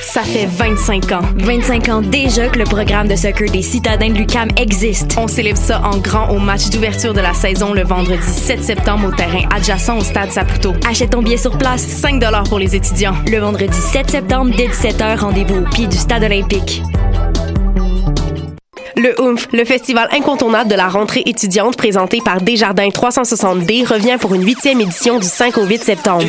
Ça fait 25 ans. 25 ans déjà que le programme de soccer des citadins de l'UCAM existe. On célèbre ça en grand au match d'ouverture de la saison le vendredi 7 septembre au terrain adjacent au stade Saputo. Achète ton billet sur place, 5 pour les étudiants. Le vendredi 7 septembre dès 17h, rendez-vous au pied du stade olympique. Le OOMF, le festival incontournable de la rentrée étudiante présenté par Desjardins 360D, revient pour une huitième édition du 5 au 8 septembre.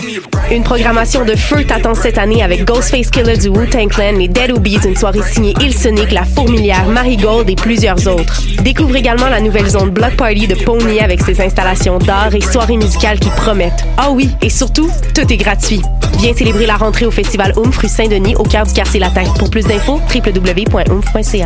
Une programmation de feu t'attend cette année avec Ghostface Killer du Wu-Tang Clan, les Dead Obies, une soirée signée Il Sonic, La Fourmilière, Marigold et plusieurs autres. Découvre également la nouvelle zone Block Party de Pony avec ses installations d'art et soirées musicales qui promettent. Ah oui, et surtout, tout est gratuit. Viens célébrer la rentrée au festival OOMF rue Saint-Denis au cœur du quartier latin. Pour plus d'infos, www.oomph.ca.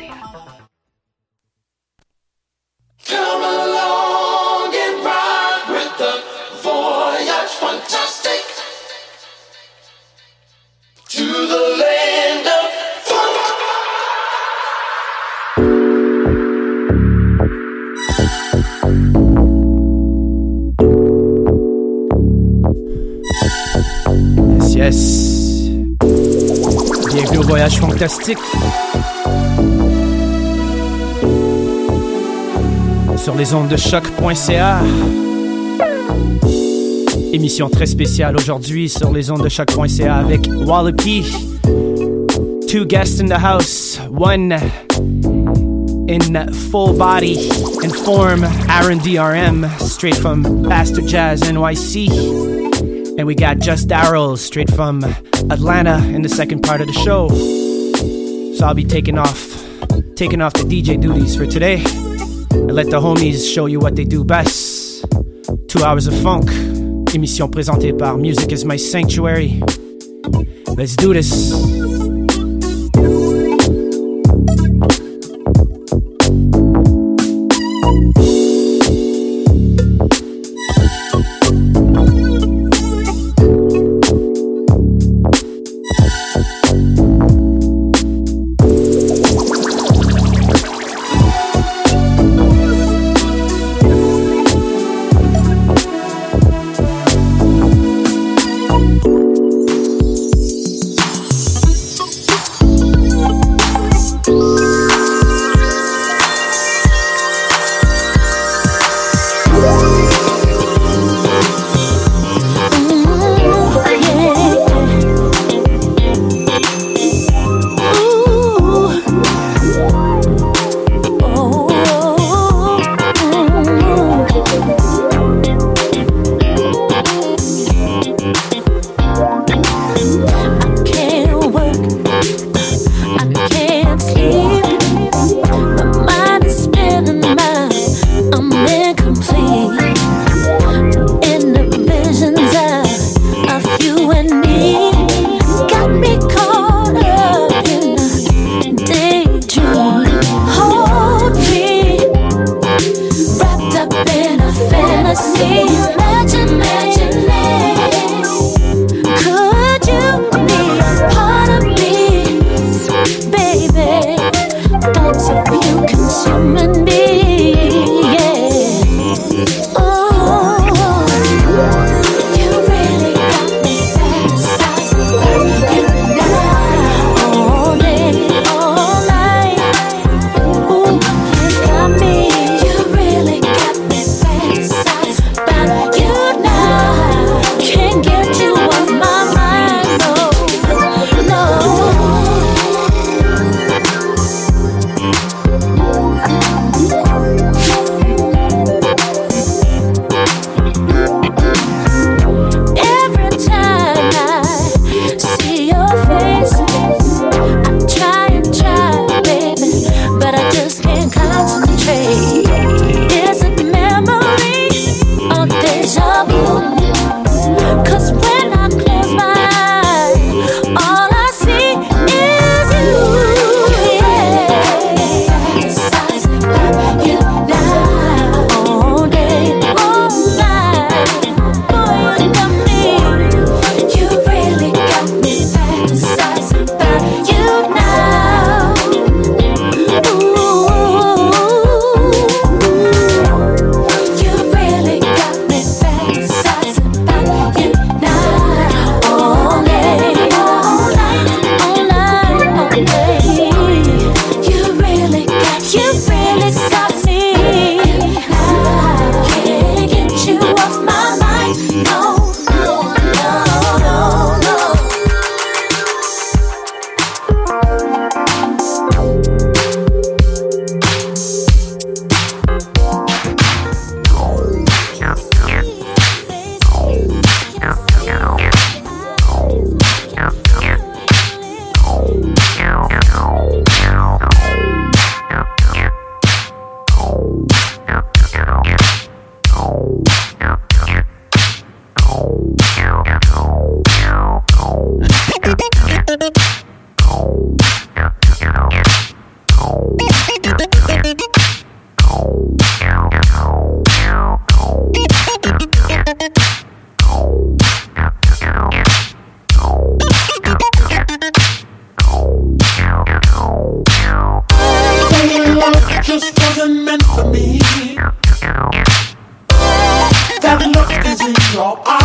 Yes. Bienvenue au voyage fantastique. Sur les ondes de choc.ca. Émission très spéciale aujourd'hui sur les ondes de choc.ca avec Wallopy. Two guests in the house. One in full body and form, Aaron DRM, straight from Bastard Jazz NYC. And we got Just Darrell straight from Atlanta in the second part of the show. So I'll be taking off taking off the DJ duties for today and let the homies show you what they do best. Two hours of funk. Émission présentée par Music is My Sanctuary. Let's do this. Is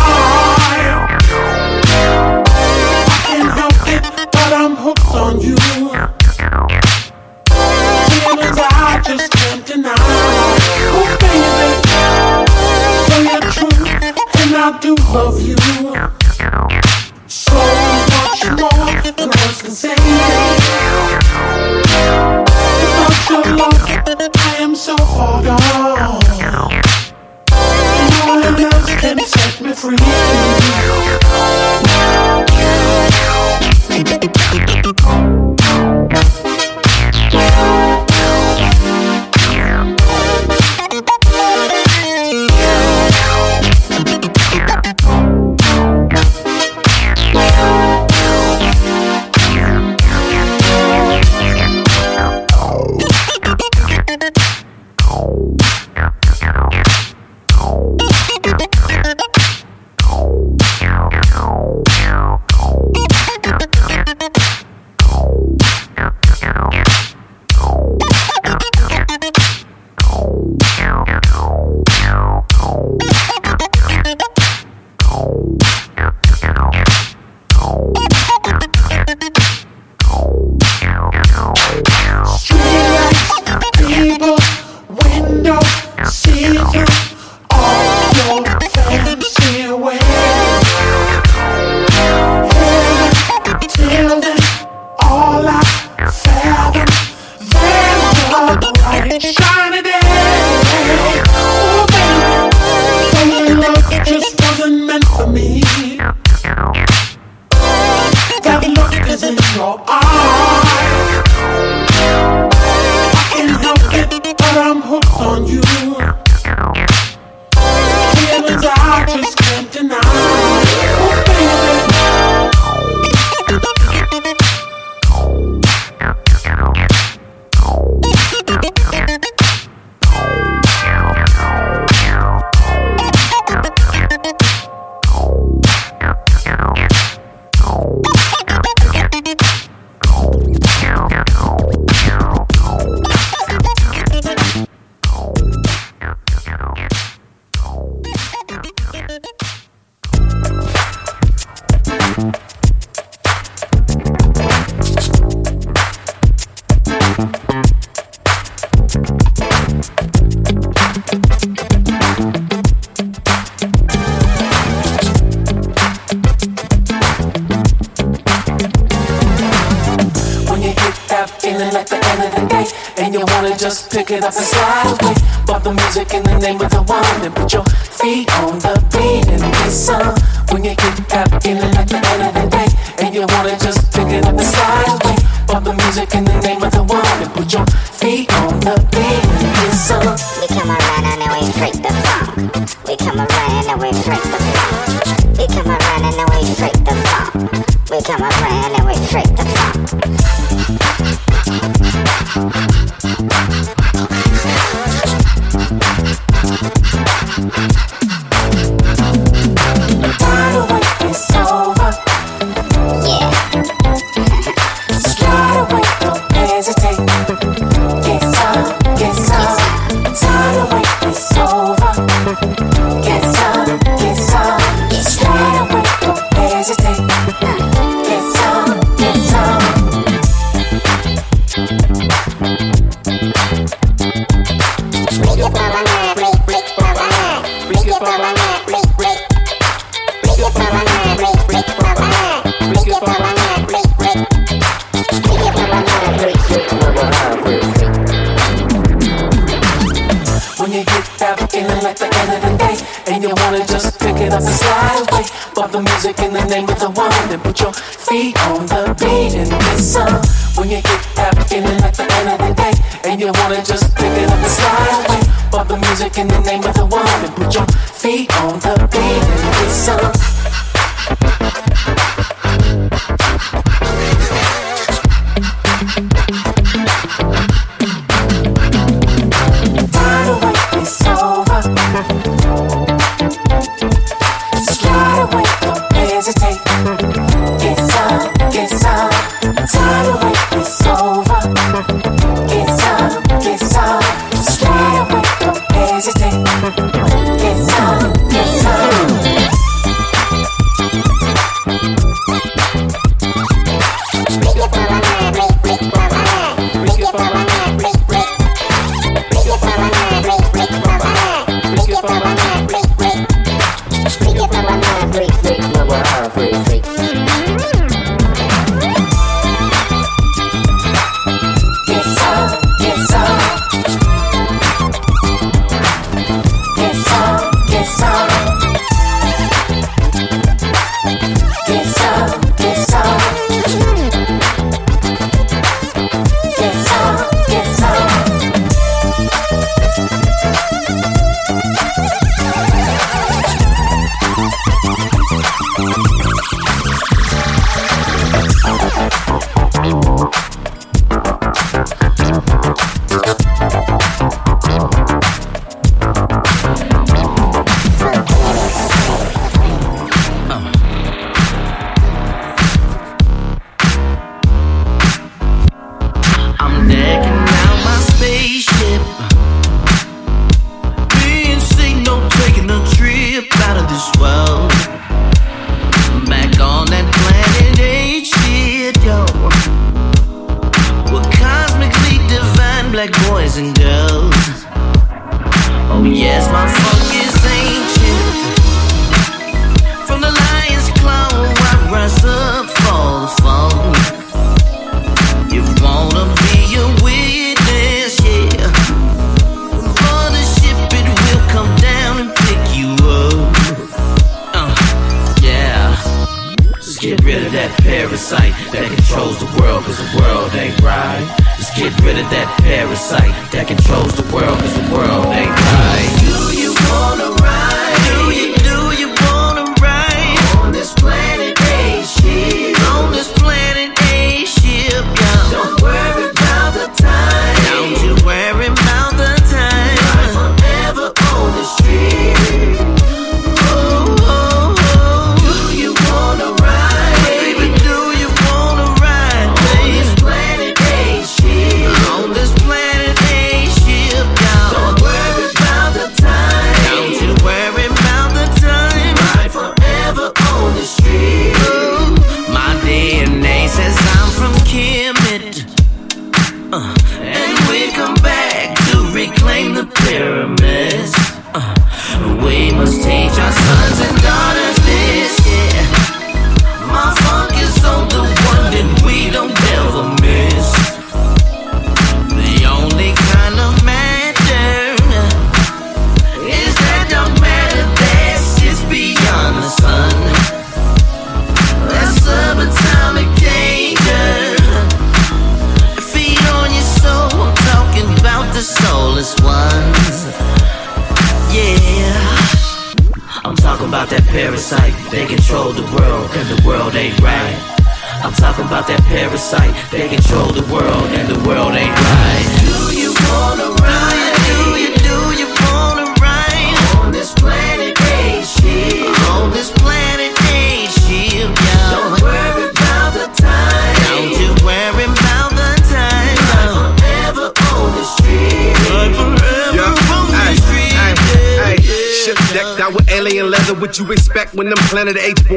of the one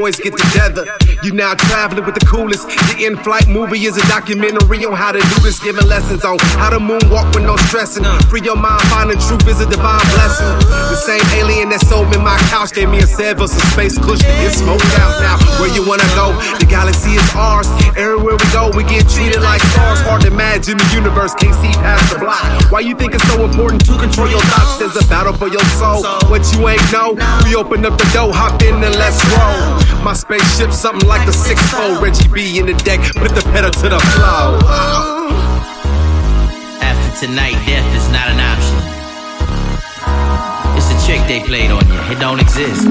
boys get together. You now traveling with the coolest. The in flight movie is a documentary on how to do this, giving lessons on how to moonwalk with no stressing. Free your mind, finding truth is a divine blessing. The same alien that sold me my couch gave me a several some space cushion. It's smoked out now. Where you wanna go? The galaxy is ours. Everywhere we go, we get treated like stars. Hard to imagine the universe can't see past the block. Why you think it's so important to control your thoughts? There's a battle for your soul. What you ain't know, we open up the door, hop in and let's roll. My spaceship, something like a 6-4 Reggie B in the deck, put the pedal to the floor. After tonight, death is not an option. It's a trick they played on you, it don't exist.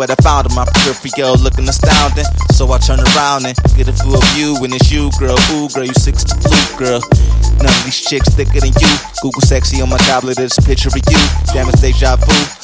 What I found in my peripheral, looking astounding. So I turn around and get a view, and it's you, girl. Ooh, girl, you six flute, girl. None of these chicks thicker than you. Google sexy on my tablet, it's a picture of you. Damn, it's deja vu.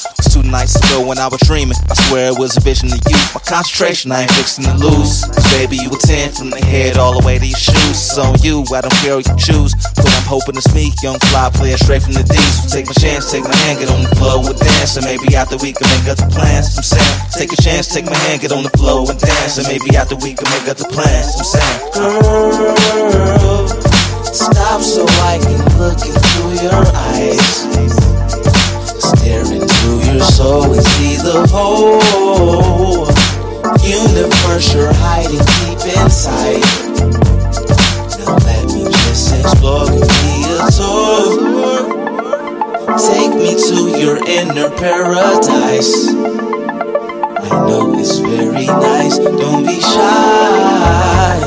Nights ago when I was dreaming. I swear it was a vision of you. My concentration, I ain't fixing to lose. Cause baby, you a 10 from the head all the way to your shoes. On you, I don't care what you choose. But I'm hoping it's me, young fly player straight from the D's. So take my chance, take my hand, get on the floor with dance. And maybe after we can make the plans. I'm saying, take a chance, take my hand, get on the floor and dance. And maybe after we can make the plans. I'm saying, Girl, stop so I can look into your eyes. Stare into your soul and see the whole universe you're hiding deep inside. Now let me just explore, give me a tour. Take me to your inner paradise. I know it's very nice, don't be shy.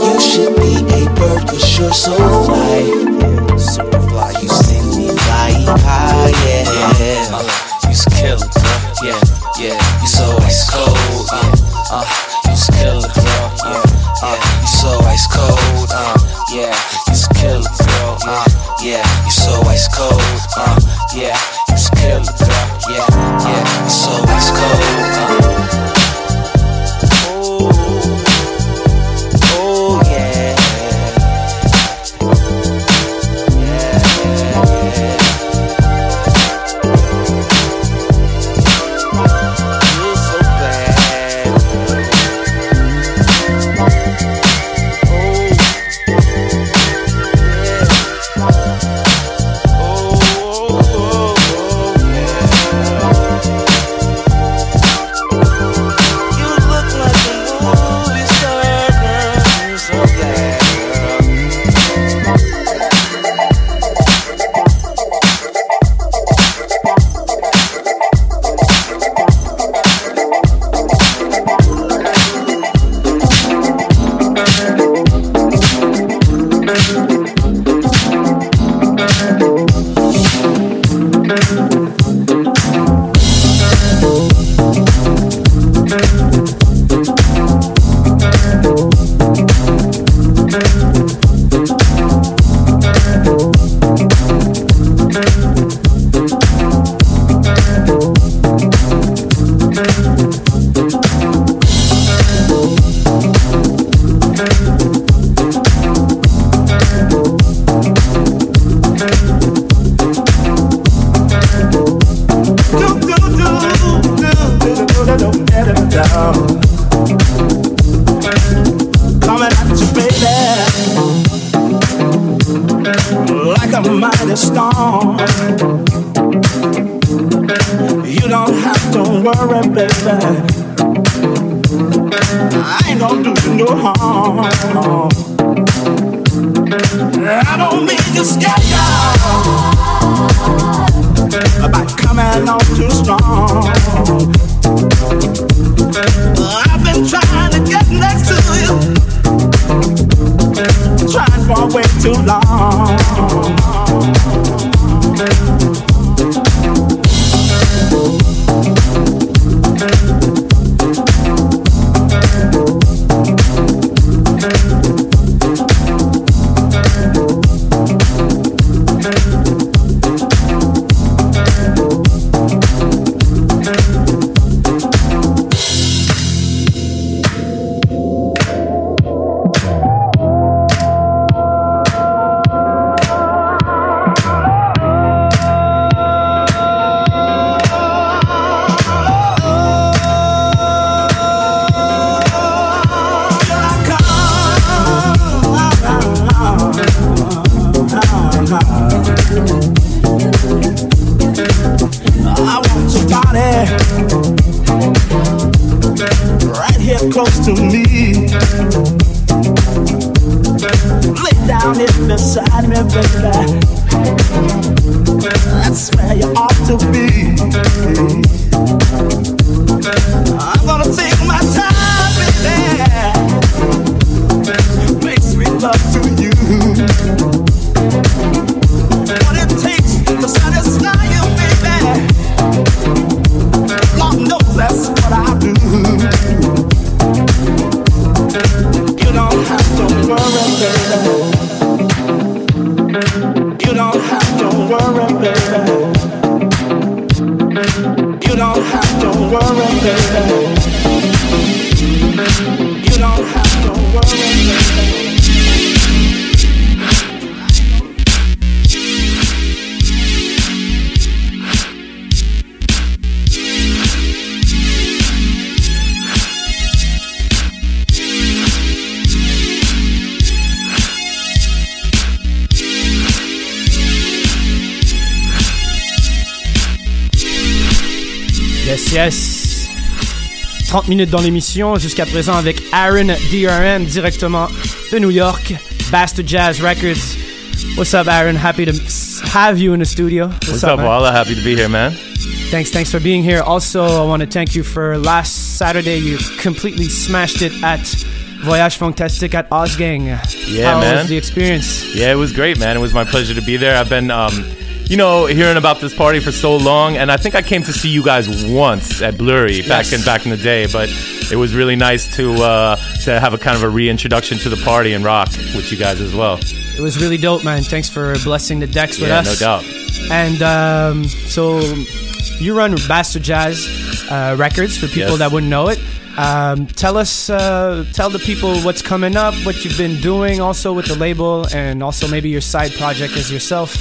You should be a bird cause you're so fly. Super fly. You send me flying high, yeah. Uh. You kill it, girl. Yeah, uh. You so ice cold, uh. Yeah, you kill it, girl. Uh, yeah. You so ice cold, uh. Yeah, 30 minutes dans l'émission, jusqu'à présent avec Aaron DRM directement de New York, Bastard Jazz Records. What's up, Aaron? Happy to have you in the studio. What's, up, man? Walla? Happy to be here, man. Thanks, thanks for being here. Also, I want to thank you for last Saturday. You completely smashed it at Voyage Funktastique at Ausgang. Yeah, How man. was the experience? Yeah, it was great, man. It was my pleasure to be there. I've been, um, you know, hearing about this party for so long, and I think I came to see you guys once at Blurry back Yes. in back in the day. But it was really nice to uh, to have a kind of a reintroduction to the party and rock with you guys as well. It was really dope, man. Thanks for blessing the decks with Yeah, us. no doubt. And um, so you run Bastard Jazz uh, Records for people Yes. that wouldn't know it. Um, tell us, uh, tell the people what's coming up, what you've been doing, also with the label, and also maybe your side project as yourself.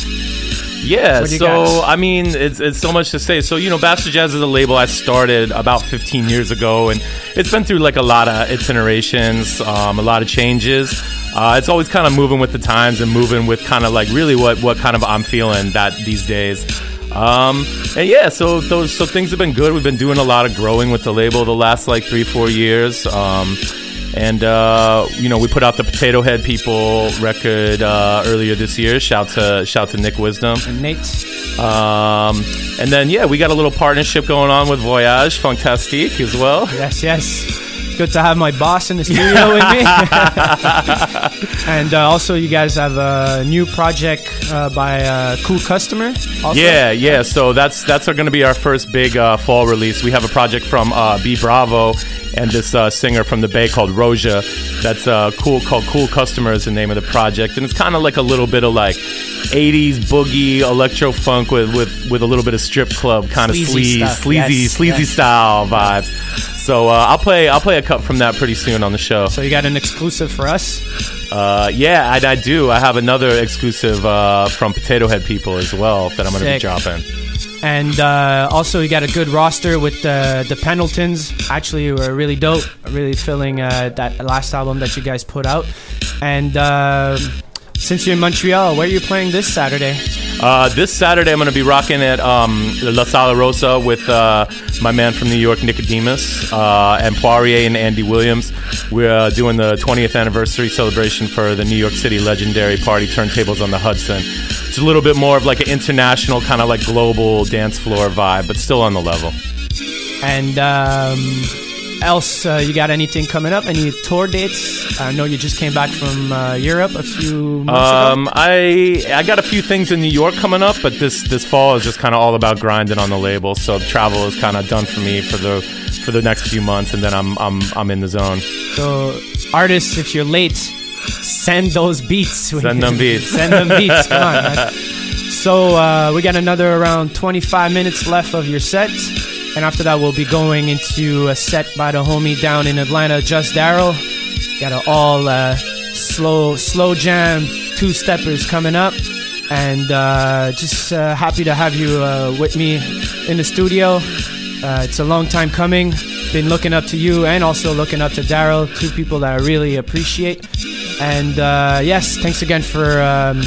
Yeah, so got? I mean, it's, it's so much to say. So you know, Bastard Jazz is a label I started about 15 years ago, and it's been through like a lot of iterations, um, a lot of changes. Uh, it's always kind of moving with the times and moving with kind of like really what what kind of I'm feeling that these days. Um, and yeah, so those so things have been good. We've been doing a lot of growing with the label the last like three four years. Um, and uh, you know, we put out the Potato Head People record uh, earlier this year. Shout to shout to Nick Wisdom and Nate. Um, and then yeah, we got a little partnership going on with Voyage Funktastique as well. Yes, yes. It's good to have my boss in the studio with me. and uh, also, you guys have a new project uh, by a cool customer. Also. Yeah, yeah. So that's that's going to be our first big uh, fall release. We have a project from uh, B Bravo and this uh, singer from the Bay called Roja. That's uh, cool called Cool Customer is the name of the project, and it's kind of like a little bit of like. 80s boogie electro funk with, with, with a little bit of strip club kind of Sleazy sleazy stuff, sleazy yes, sleazy yes. style vibes. So uh, I'll play I'll play a cut from that pretty soon on the show. So you got an exclusive for us? Uh, yeah, I, I do. I have another exclusive uh, from Potato Head People as well that I'm going to be dropping. And uh, also, you got a good roster with uh, the Pendletons. Actually, were really dope. Really filling uh, that last album that you guys put out. And uh, since you're in Montreal, where are you playing this Saturday? Uh, this Saturday, I'm going to be rocking at um, La Sala Rosa with uh, my man from New York, Nickodemus, uh, and Poirier and Andy Williams. We're uh, doing the 20th anniversary celebration for the New York City legendary party Turntables on the Hudson. It's a little bit more of like an international, kind of like global dance floor vibe, but still on the level. And um, else, uh, you got anything coming up? Any tour dates? I know you just came back from uh, Europe a few months Um, ago. I I got a few things in New York coming up, but this this fall is just kind of all about grinding on the label. So travel is kind of done for me for the for the next few months, and then I'm I'm I'm in the zone. So, artists, if you're late, send those beats. Send them beats. send them beats. Come on. man. So uh, we got another around 25 minutes left of your set, and after that we'll be going into a set by the homie down in Atlanta, Just Daryl. Got a all uh, slow slow jam two steppers coming up, and uh, just uh, happy to have you uh, with me in the studio. Uh, it's a long time coming. Been looking up to you and also looking up to Daryl, two people that I really appreciate. And uh, yes, thanks again for um,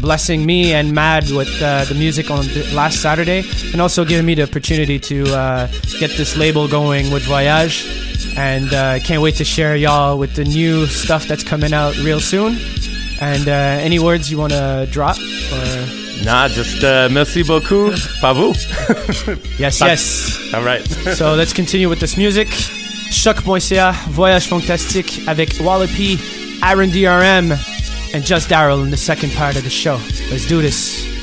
blessing me and Mad with uh, the music on th- last Saturday, and also giving me the opportunity to uh, get this label going with Voyage. And uh, can't wait to share y'all with the new stuff that's coming out real soon. And uh, any words you want to drop? Or Nah, just uh, merci beaucoup, pas vous. yes, yes. All right. so let's continue with this music. choq.ca, Voyage Funktastique avec Walla P, Aaron DRM, and Just Daryl in the second part of the show. Let's do this.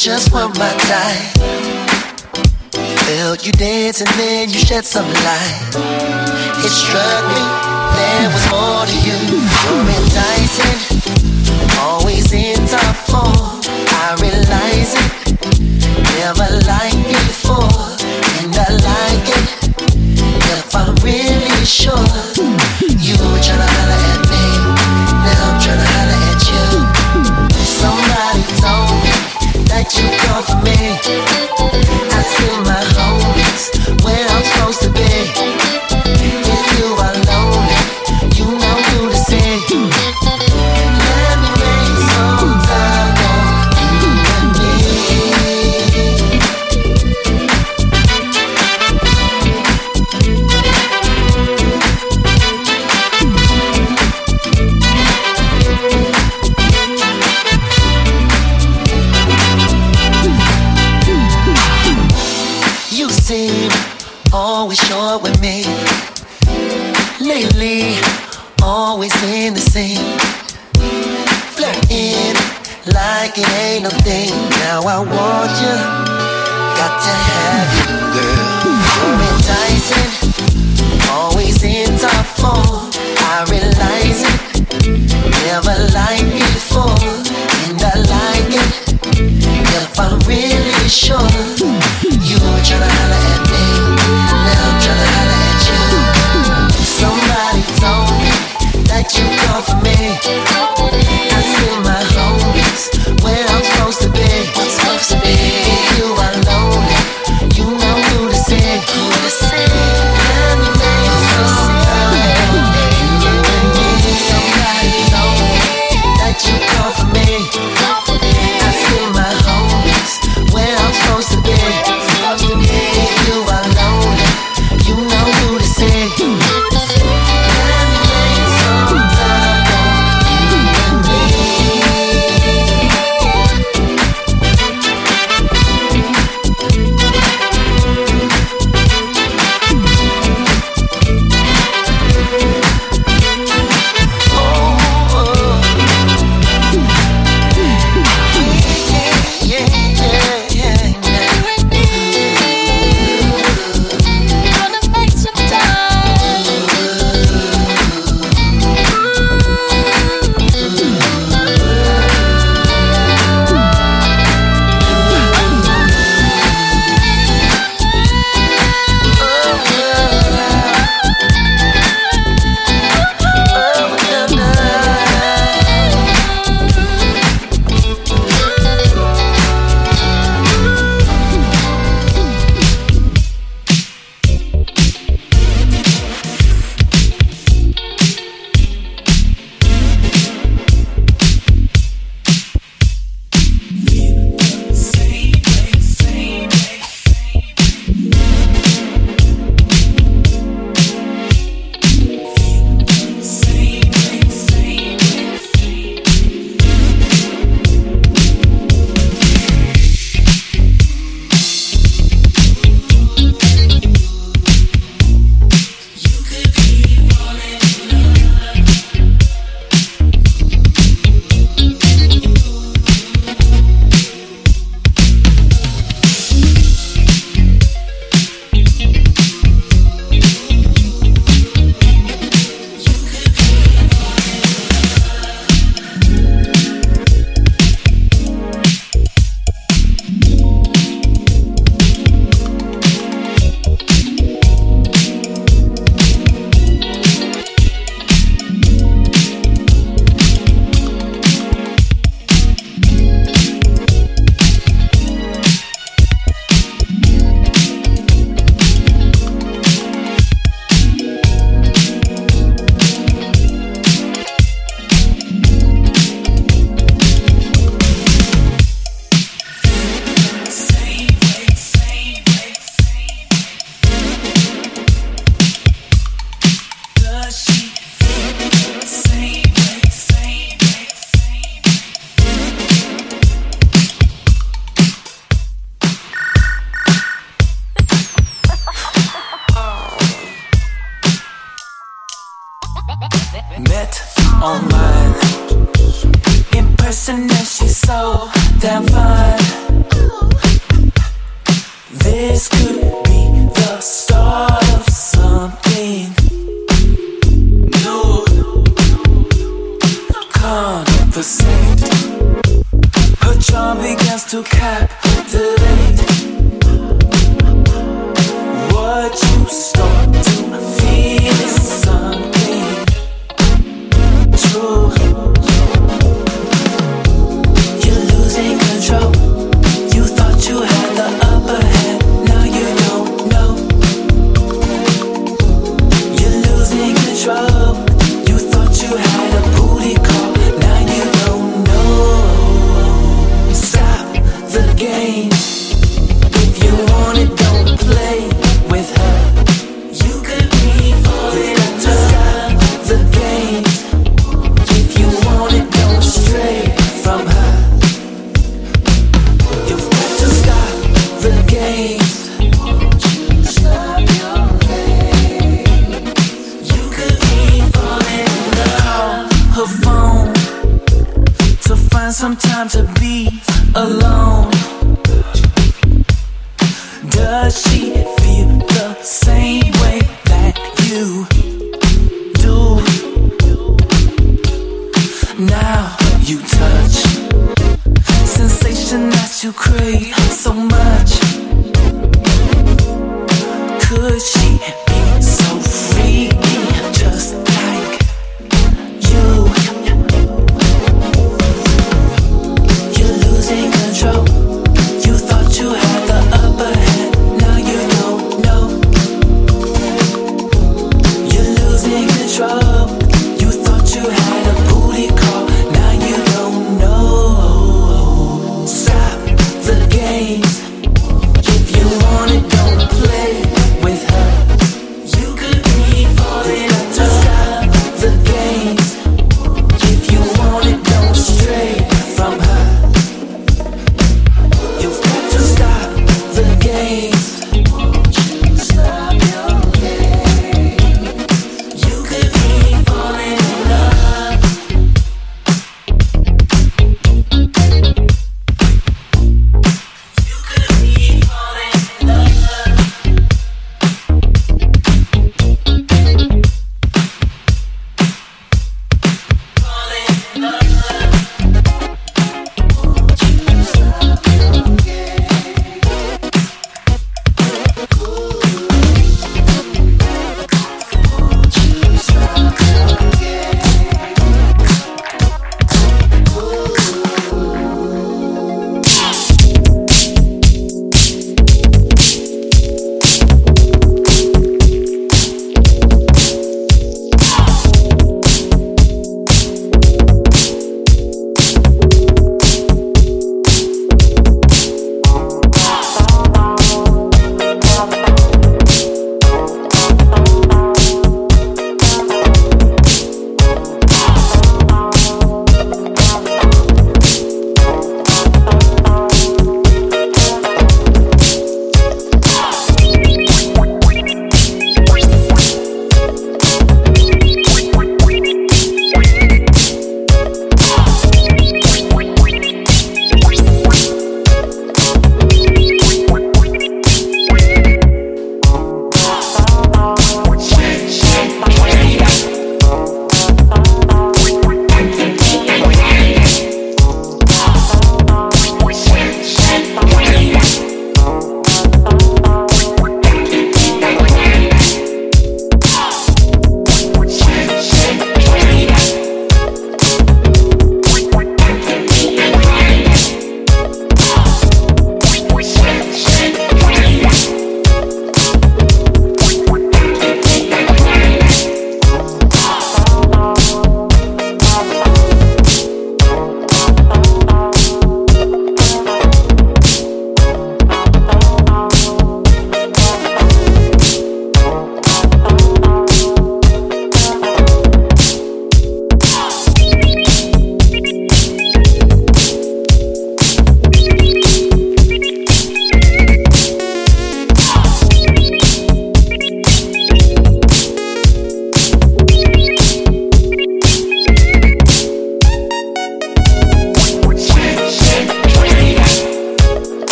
just one more time. Felt you dance and then you shed some light. It struck me there was more to you. You're enticing, always in top form. I realize it, never like you before, and I like it. If I'm really sure you were trying to. you come for me.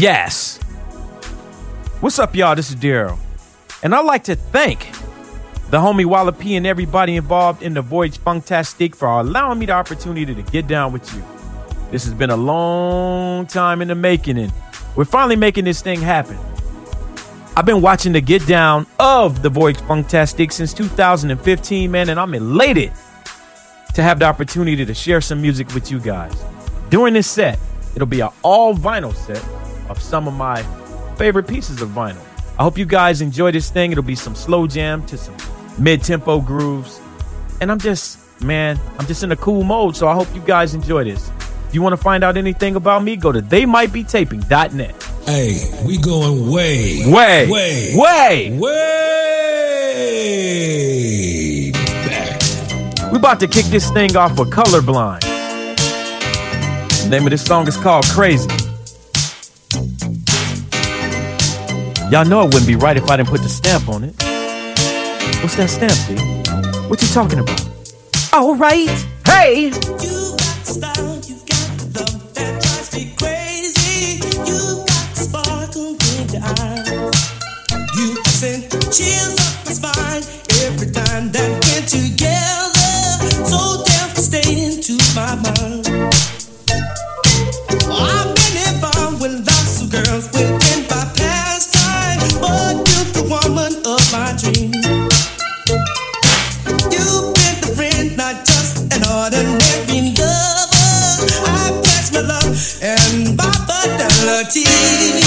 Yes. What's up, y'all? This is Daryl. And I'd like to thank the homie Walla and everybody involved in the Voyage Funktastic for allowing me the opportunity to get down with you. This has been a long time in the making, and we're finally making this thing happen. I've been watching the get down of the Voyage Funktastic since 2015, man, and I'm elated to have the opportunity to share some music with you guys. During this set, it'll be an all vinyl set of some of my favorite pieces of vinyl. I hope you guys enjoy this thing. It'll be some slow jam to some mid tempo grooves. And I'm just, man, I'm just in a cool mode, so I hope you guys enjoy this. If you want to find out anything about me, go to theymightbetaping.net. Hey, we going way, Way, way, way, way back. We about to kick this thing off with Colorblind. The name of this song is called Crazy. Y'all know it wouldn't be right if I didn't put the stamp on it. What's that stamp, D? What you talking about? All right. Hey! You got style, you got them. That tries to be crazy. You got sparkled with the eyes. You send chills up my spine every time that we're together. So devastating to my mind. Fidelity.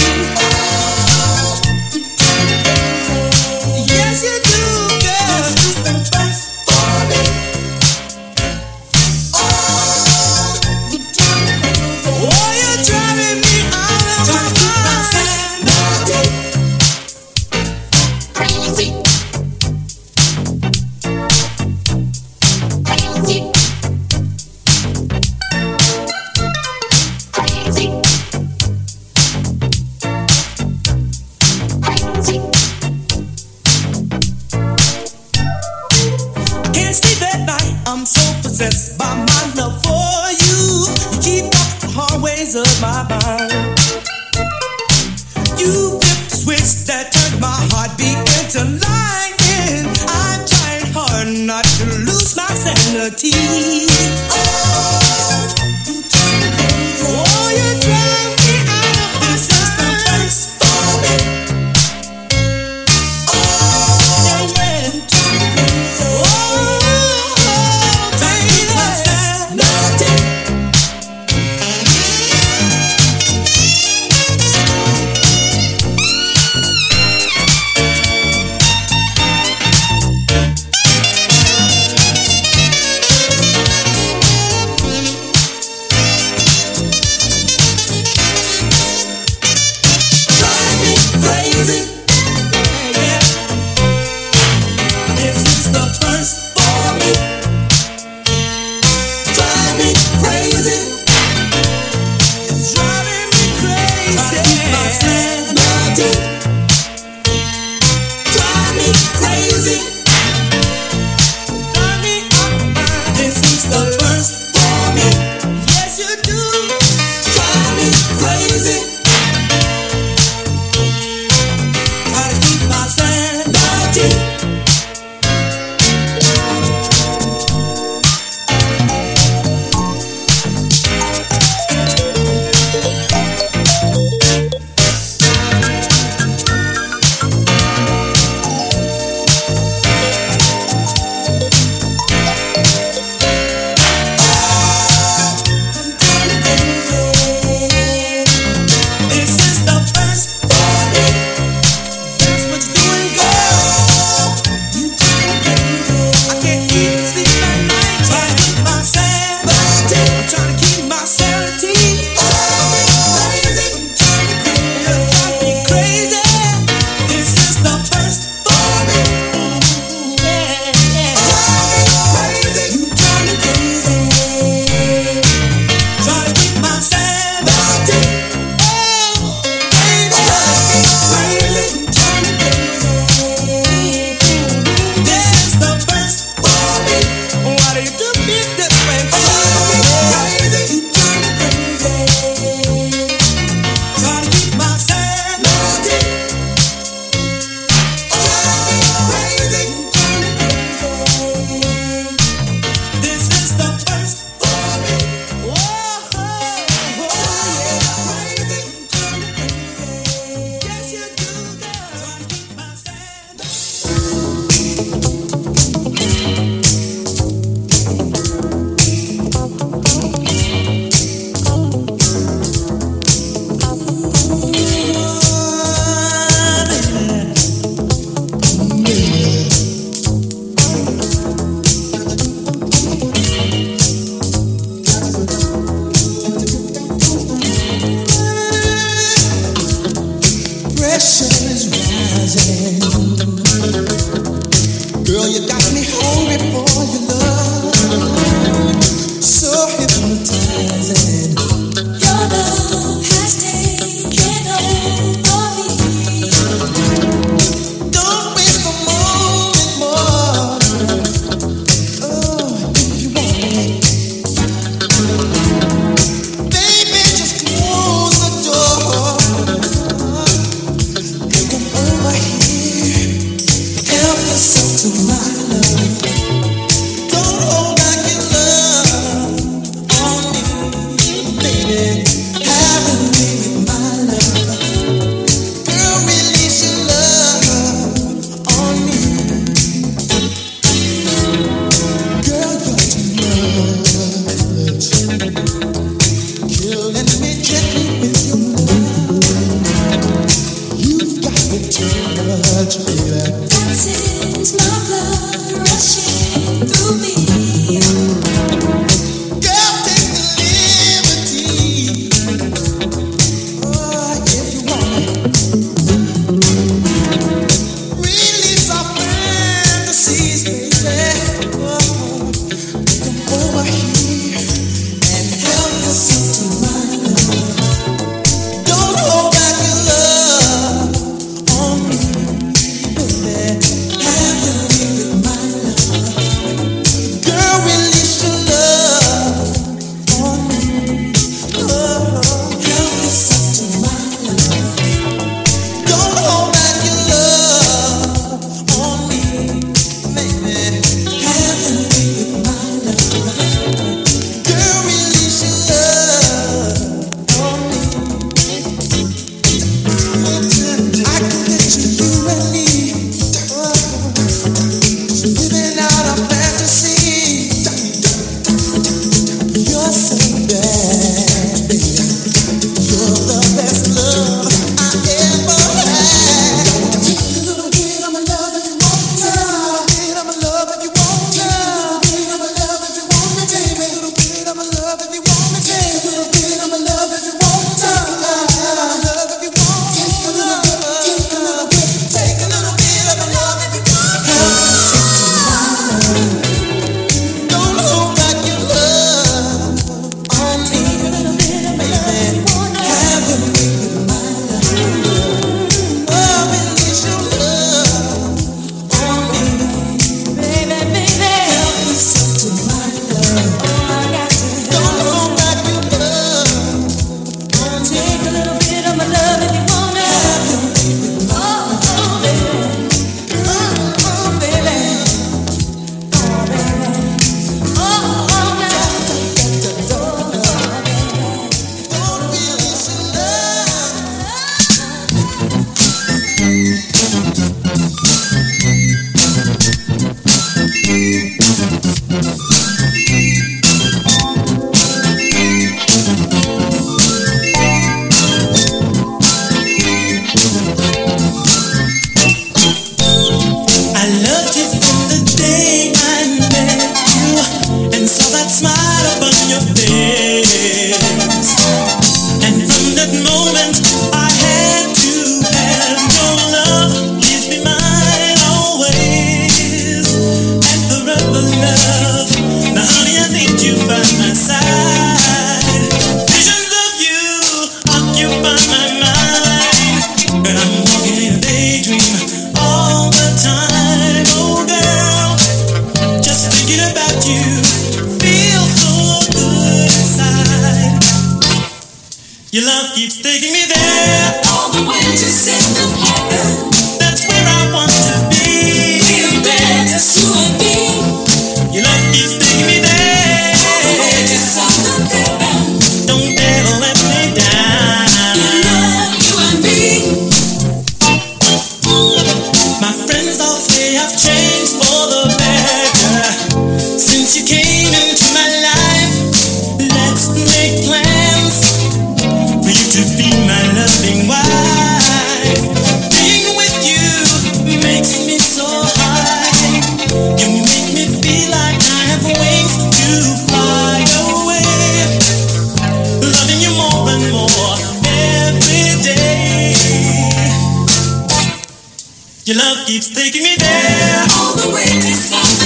Your love keeps taking me there. All the way to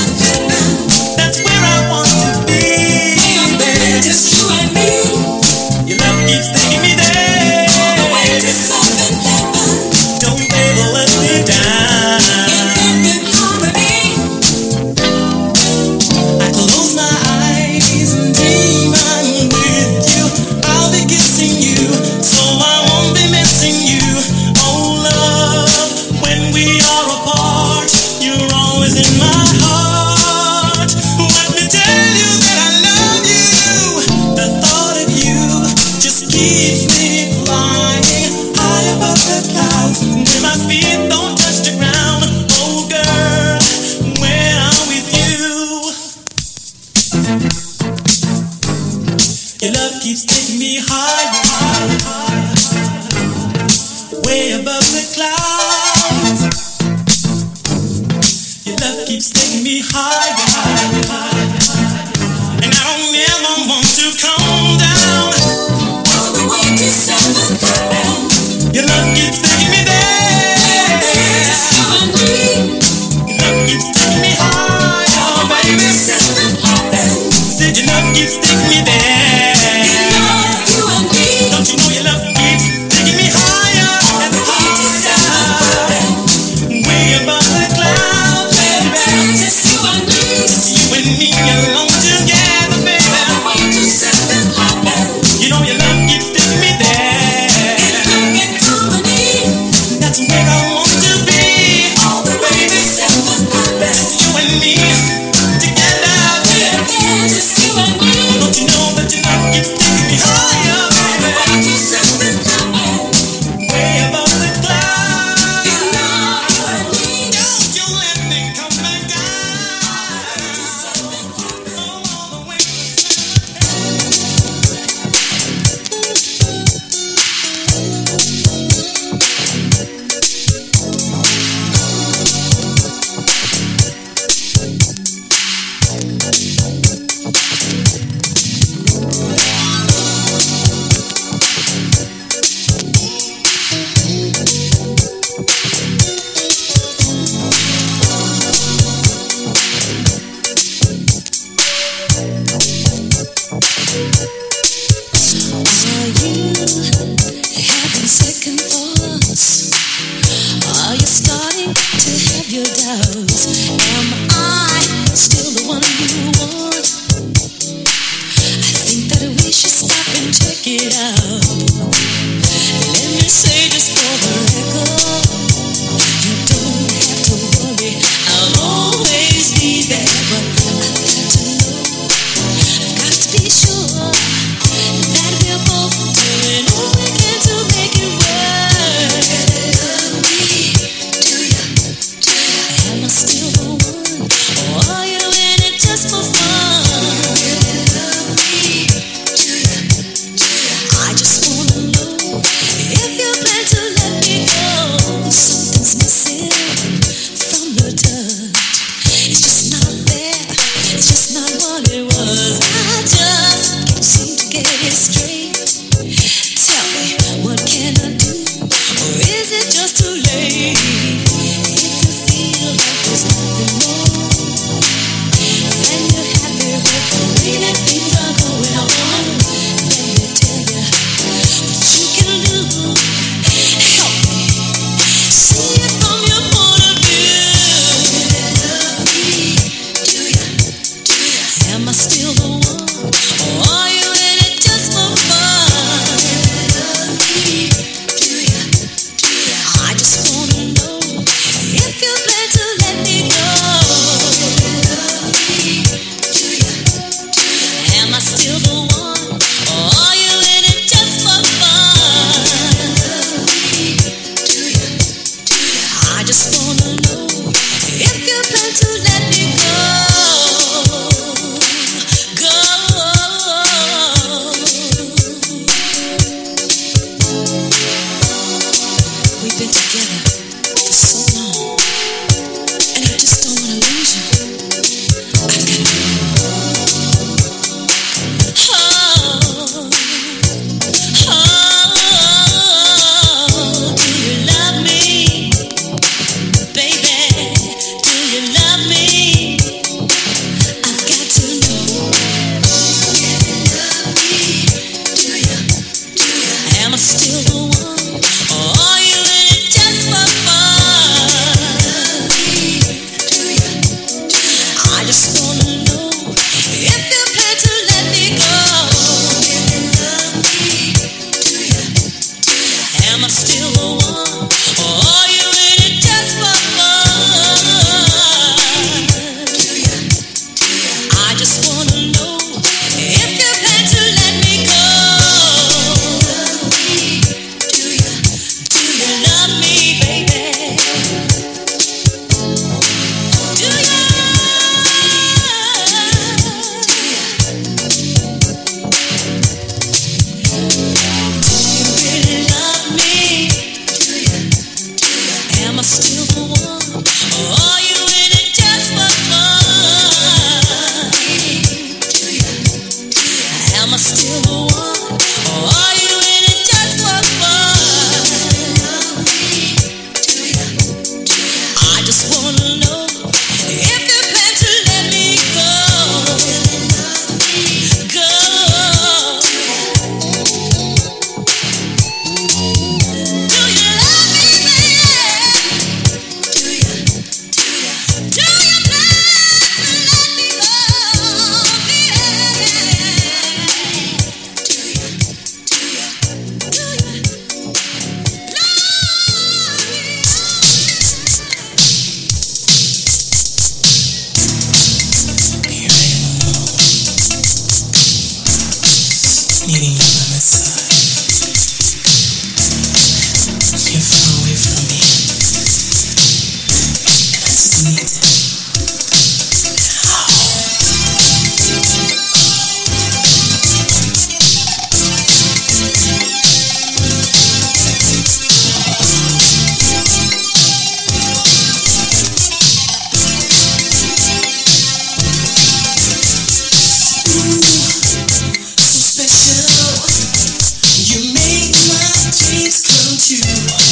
dreams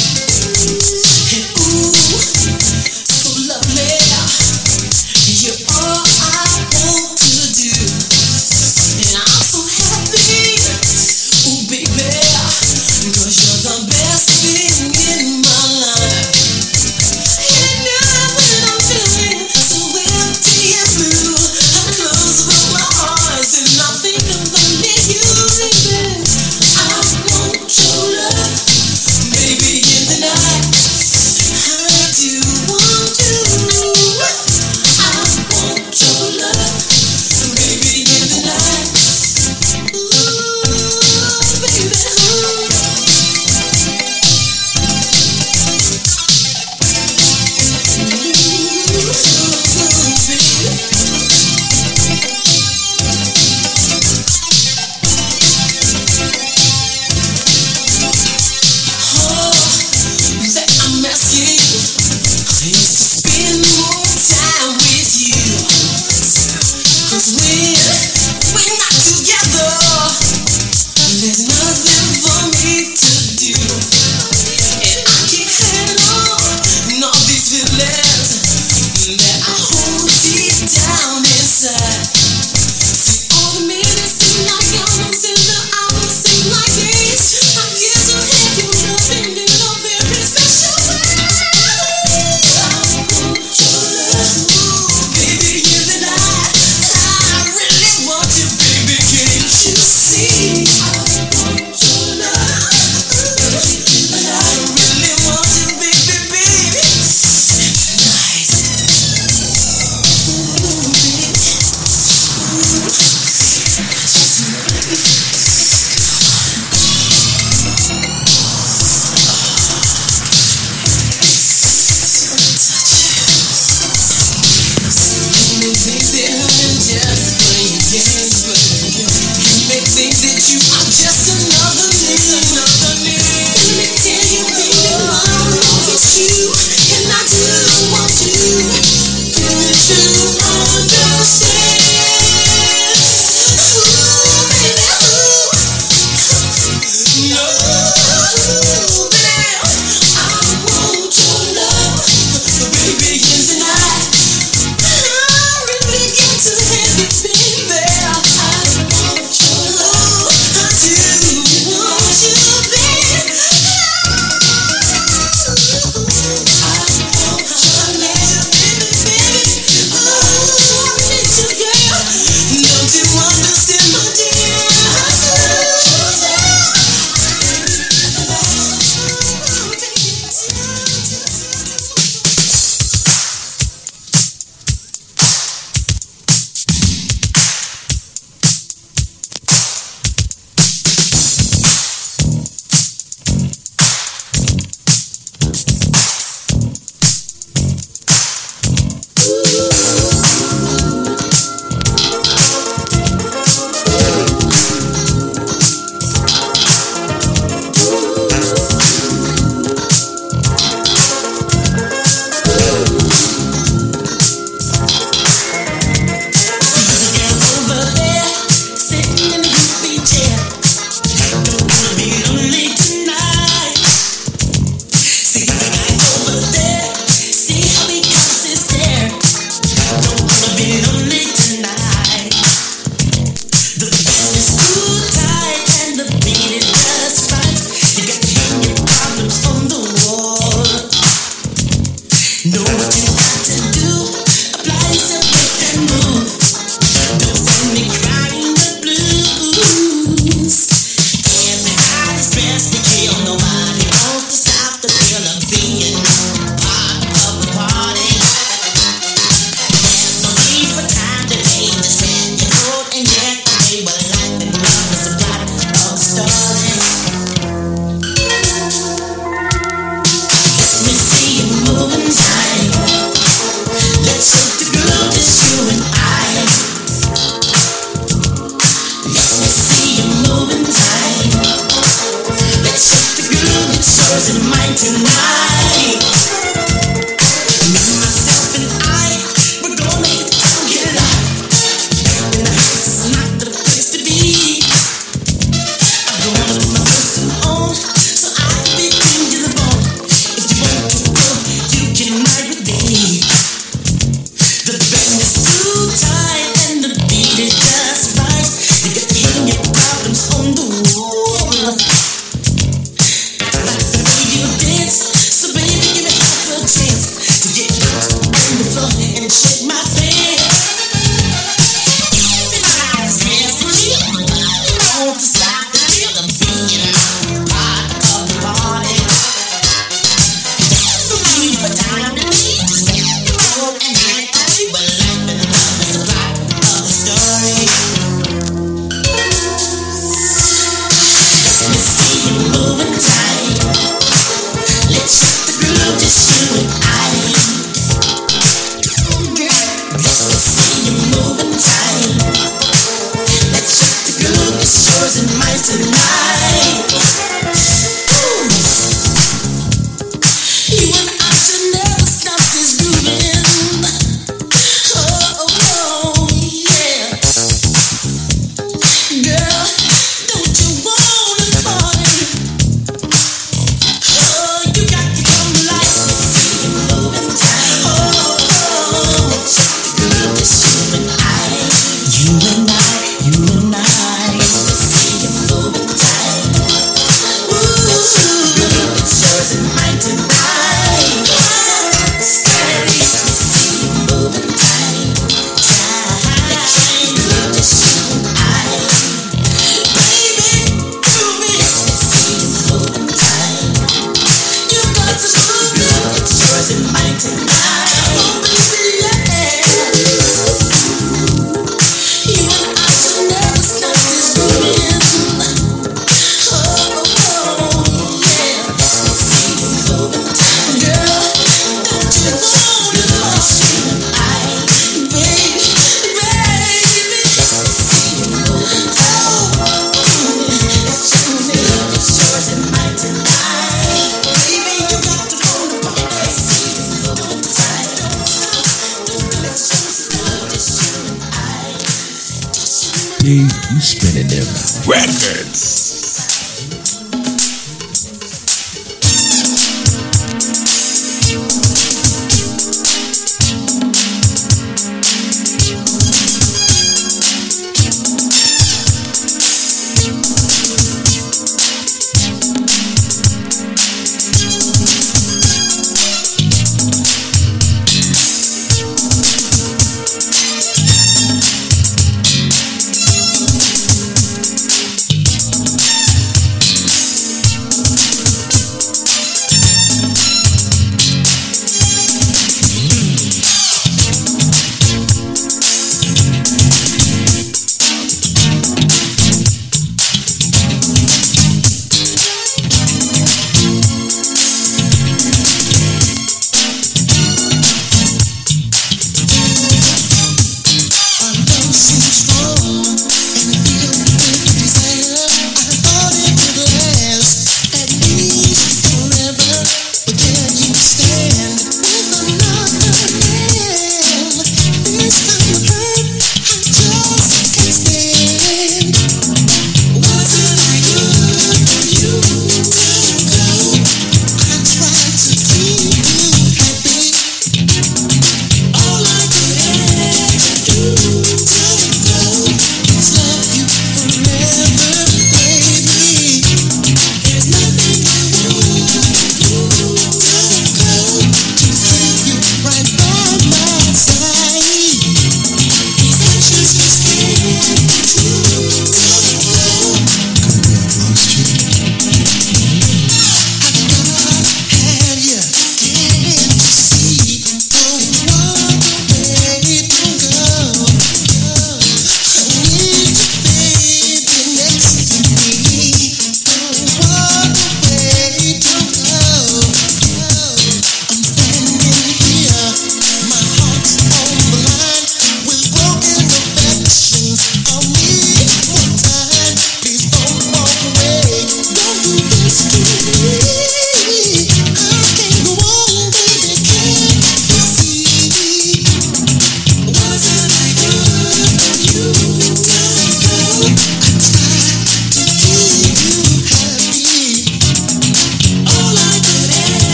records.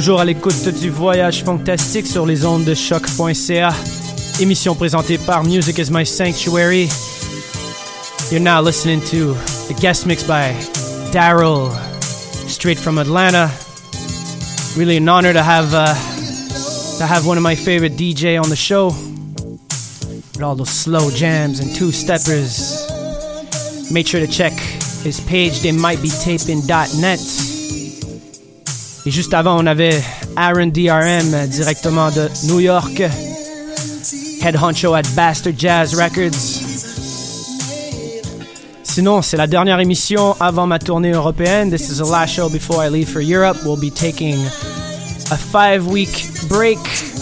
Toujours à l'écoute du Voyage Funktastique sur les ondes de choq.ca. Émission présentée par Music is My Sanctuary. You're now listening to the guest mix by Daryl, straight from Atlanta. Really an honor to have uh, to have one of my favorite DJ on the show. With all those slow jams and two steppers. Make sure to check his page, they might be taping.net. Et juste avant, on avait Aaron DRM euh, directement de New York. Head honcho at Bastard Jazz Records. Sinon, c'est la dernière émission avant ma tournée européenne. This is the last show before I leave for Europe. We'll be taking a five week break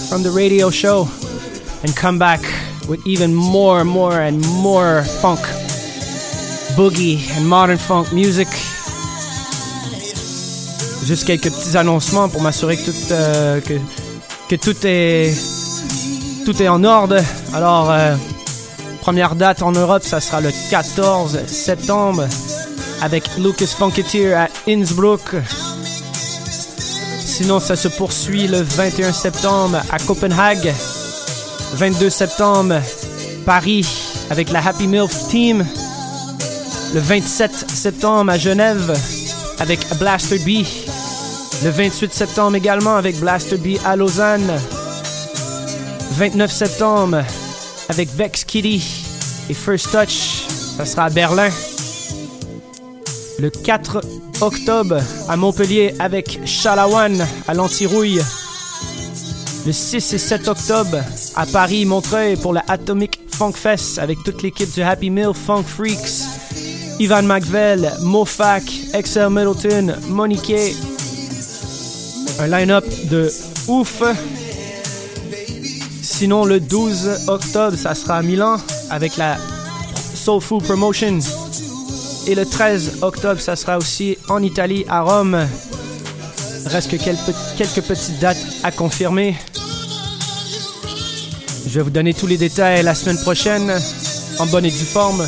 from the radio show and come back with even more, more, and more funk, boogie, and modern funk music. Juste quelques petits annoncements pour m'assurer que tout, euh, est en ordre. Alors, euh, première date en Europe, ça sera le 14 septembre avec Lucas Funketeer à Innsbruck. Sinon, ça se poursuit le 21 septembre à Copenhague. 22 septembre, Paris avec la Happy Milf Team. Le 27 septembre à Genève avec Blaster B. Le 28 septembre également avec Blaster B à Lausanne. 29 septembre avec Vex Kitty et First Touch, ça sera à Berlin. Le 4 octobre à Montpellier avec Chalawan à l'Antirouille. Le 6 et 7 octobre à Paris, Montreuil pour la Atomic Funk Fest avec toute l'équipe du Happy Meal Funk Freaks. Ivan McVell, Mofac, XL Middleton, Monique. Un line-up de ouf. Sinon, le 12 octobre, ça sera à Milan avec la Soul Food Promotion. Et le 13 octobre, ça sera aussi en Italie, à Rome. Reste que quelques, petites dates à confirmer. Je vais vous donner tous les détails la semaine prochaine, en bonne et due forme.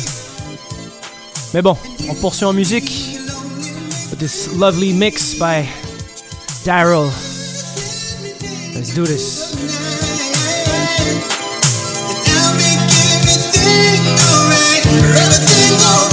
Mais bon, on poursuit en musique. This lovely mix by Daryl. Let's do this. Something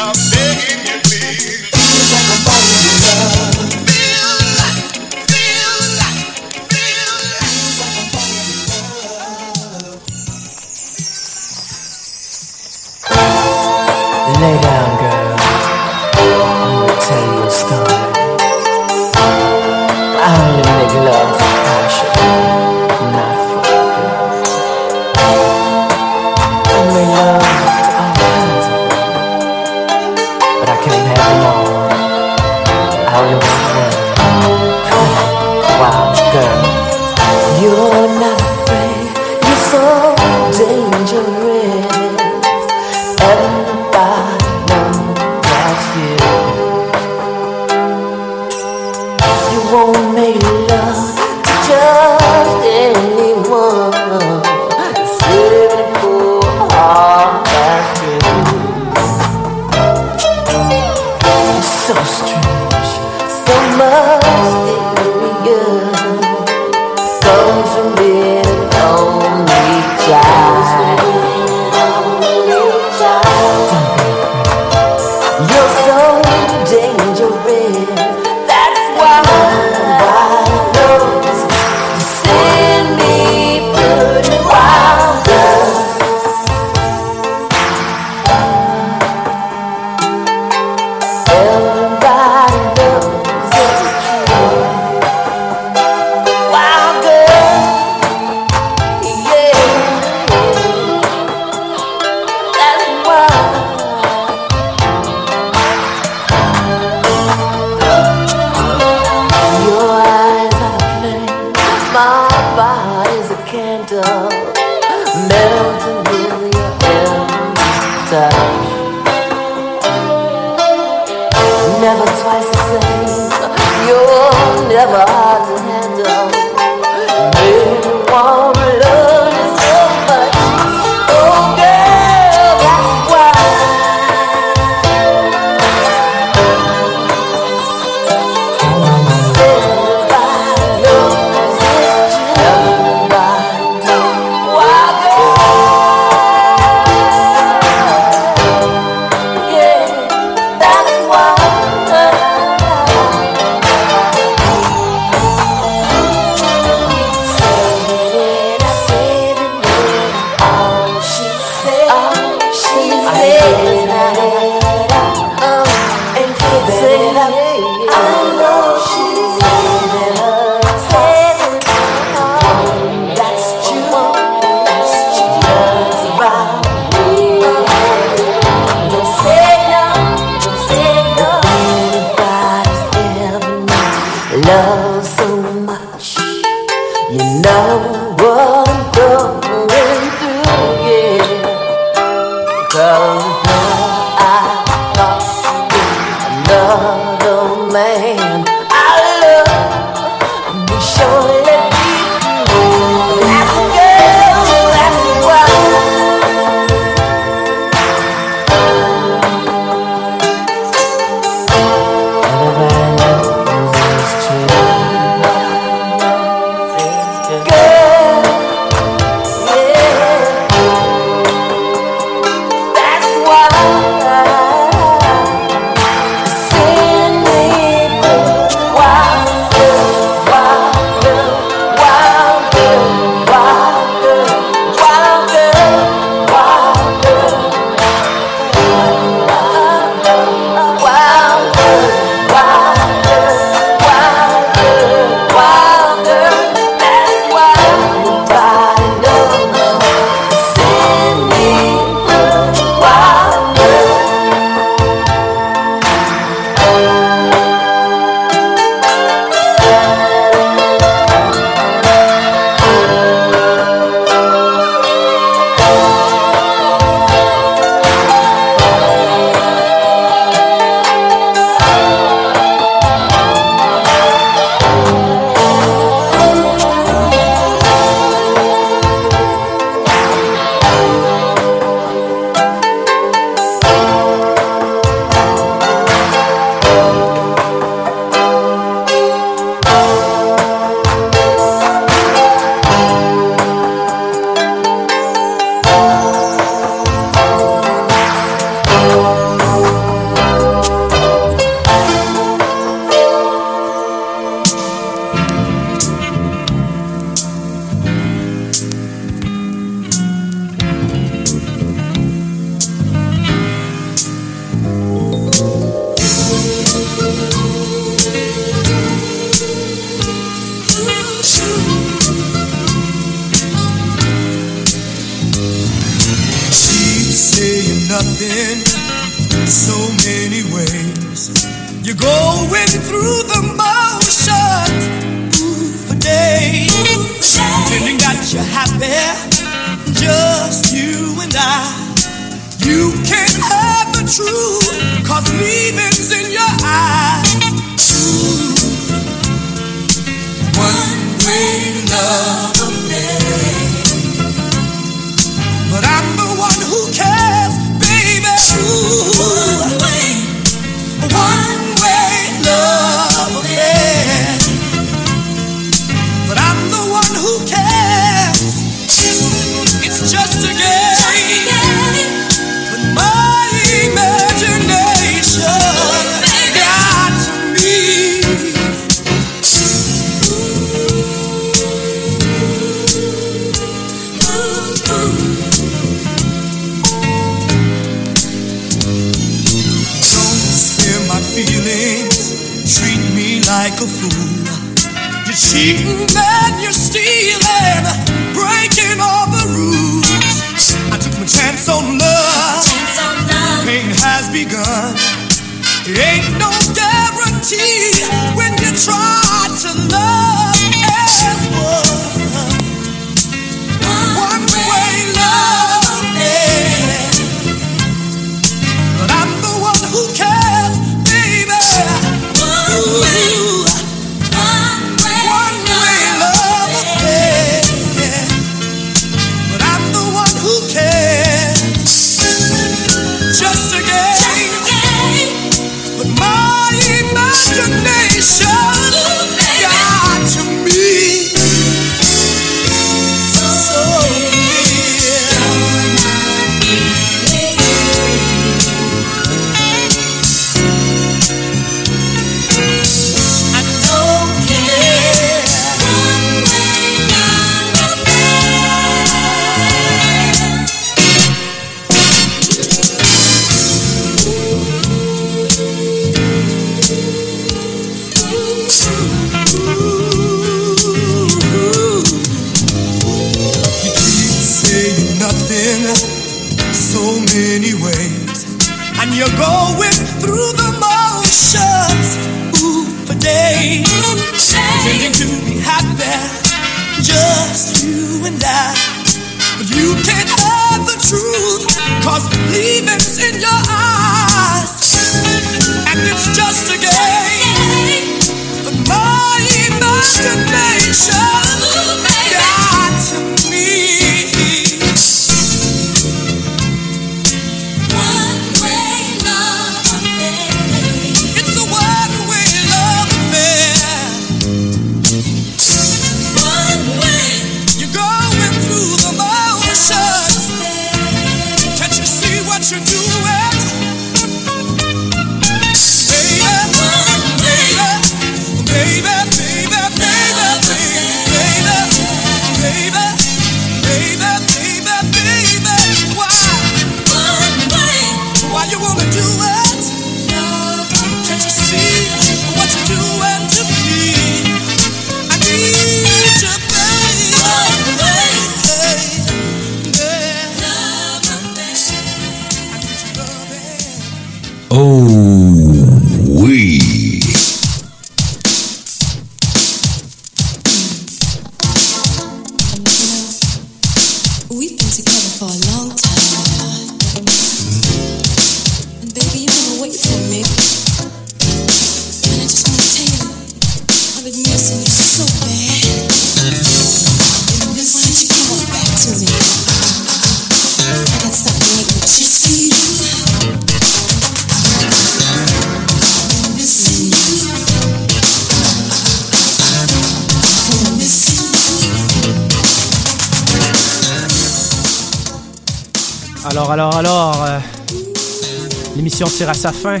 tire sa fin.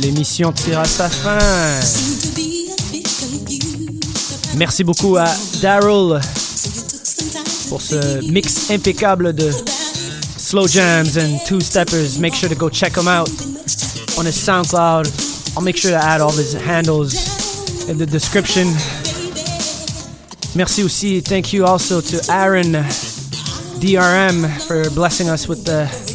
L'émission tire sa fin. Merci beaucoup à Daryl pour ce mix impeccable de slow jams and two steppers. Make sure to go check them out on his SoundCloud. I'll make sure to add all his handles in the description. Merci aussi. Thank you also to Aaron DRM for blessing us with the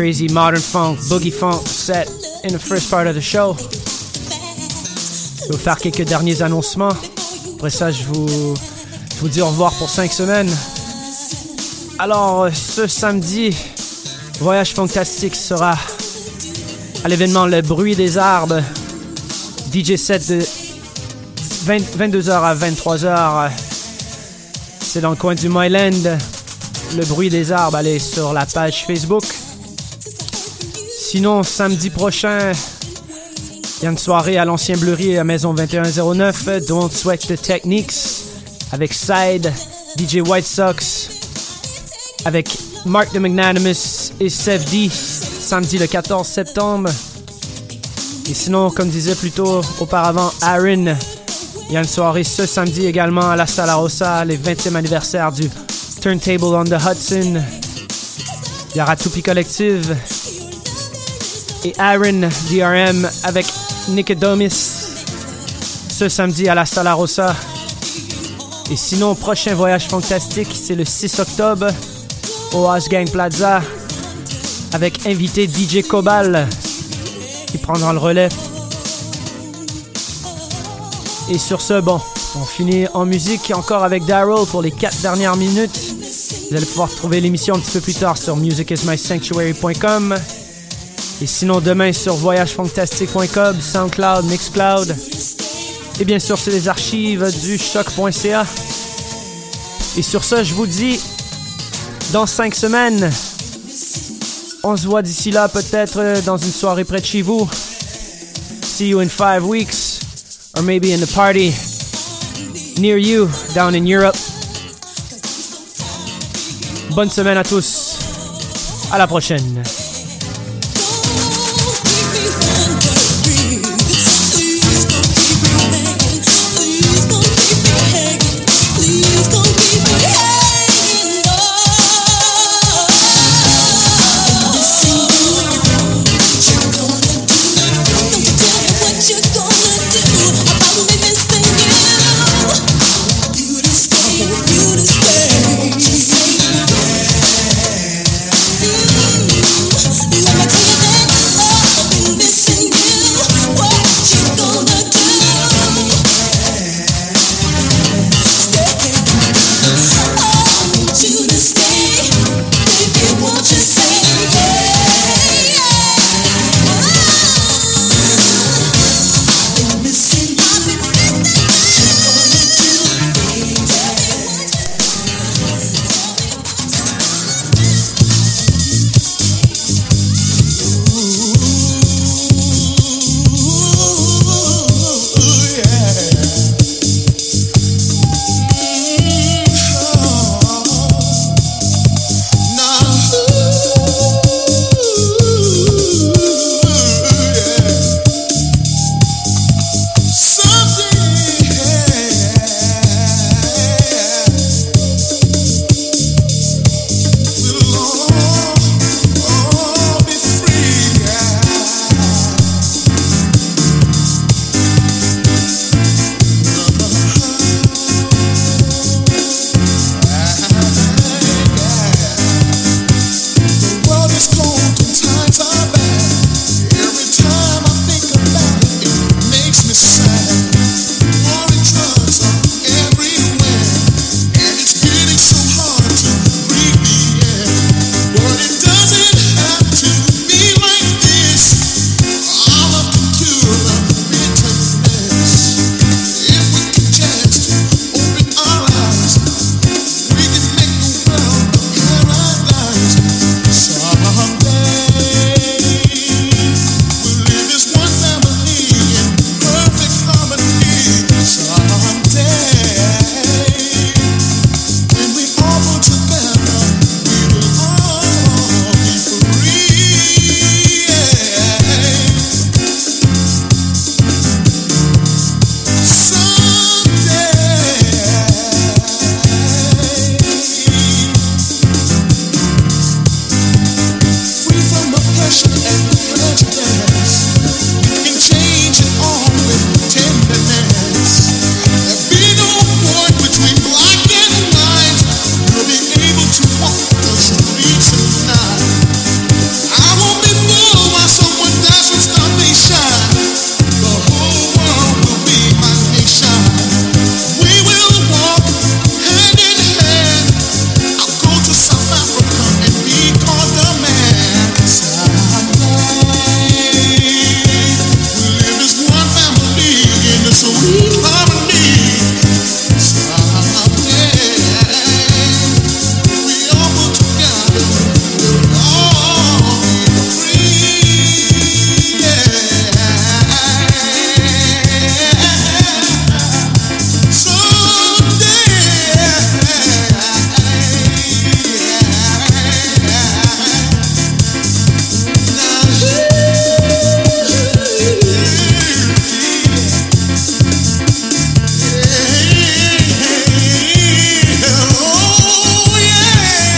crazy modern funk, boogie funk set in the first part of the show. Je vais vous faire quelques derniers annoncements. Après ça, je vous, je vous dis au revoir pour 5 semaines. Alors, ce samedi, Voyage Fantastique sera à l'événement Le Bruit des Arbres. DJ set de 22h à 23h. C'est dans le coin du Myland. Le bruit des arbres, allez sur la page Facebook. Sinon, samedi prochain, il y a une soirée à l'ancien Bleury à Maison 2109. Don't Sweat the Techniques avec Side, DJ White Sox, avec Mark the Magnanimous et Sev D. Samedi le 14 septembre. Et sinon, comme disait plus tôt auparavant, Aaron, il y a une soirée ce samedi également à la Sala Rosa, les 20e anniversaire du Turntable on the Hudson. Il y aura Tupi Collective et Aaron DRM avec Nicodomis ce samedi à la Sala Rosa. Et sinon, prochain voyage fantastique, c'est le 6 octobre au Gang Plaza avec invité DJ Cobal qui prendra le relais. Et sur ce, bon, on finit en musique encore avec Daryl pour les 4 dernières minutes. Vous allez pouvoir trouver l'émission un petit peu plus tard sur musicismysanctuary.com. Et sinon, demain sur voyagefantastique.com, Soundcloud, Mixcloud. Et bien sûr, c'est les archives du choc.ca. Et sur ce, je vous dis, dans 5 semaines, on se voit d'ici là peut-être dans une soirée près de chez vous. See you in 5 weeks, or maybe in the party near you down in Europe. Bonne semaine à tous. À la prochaine.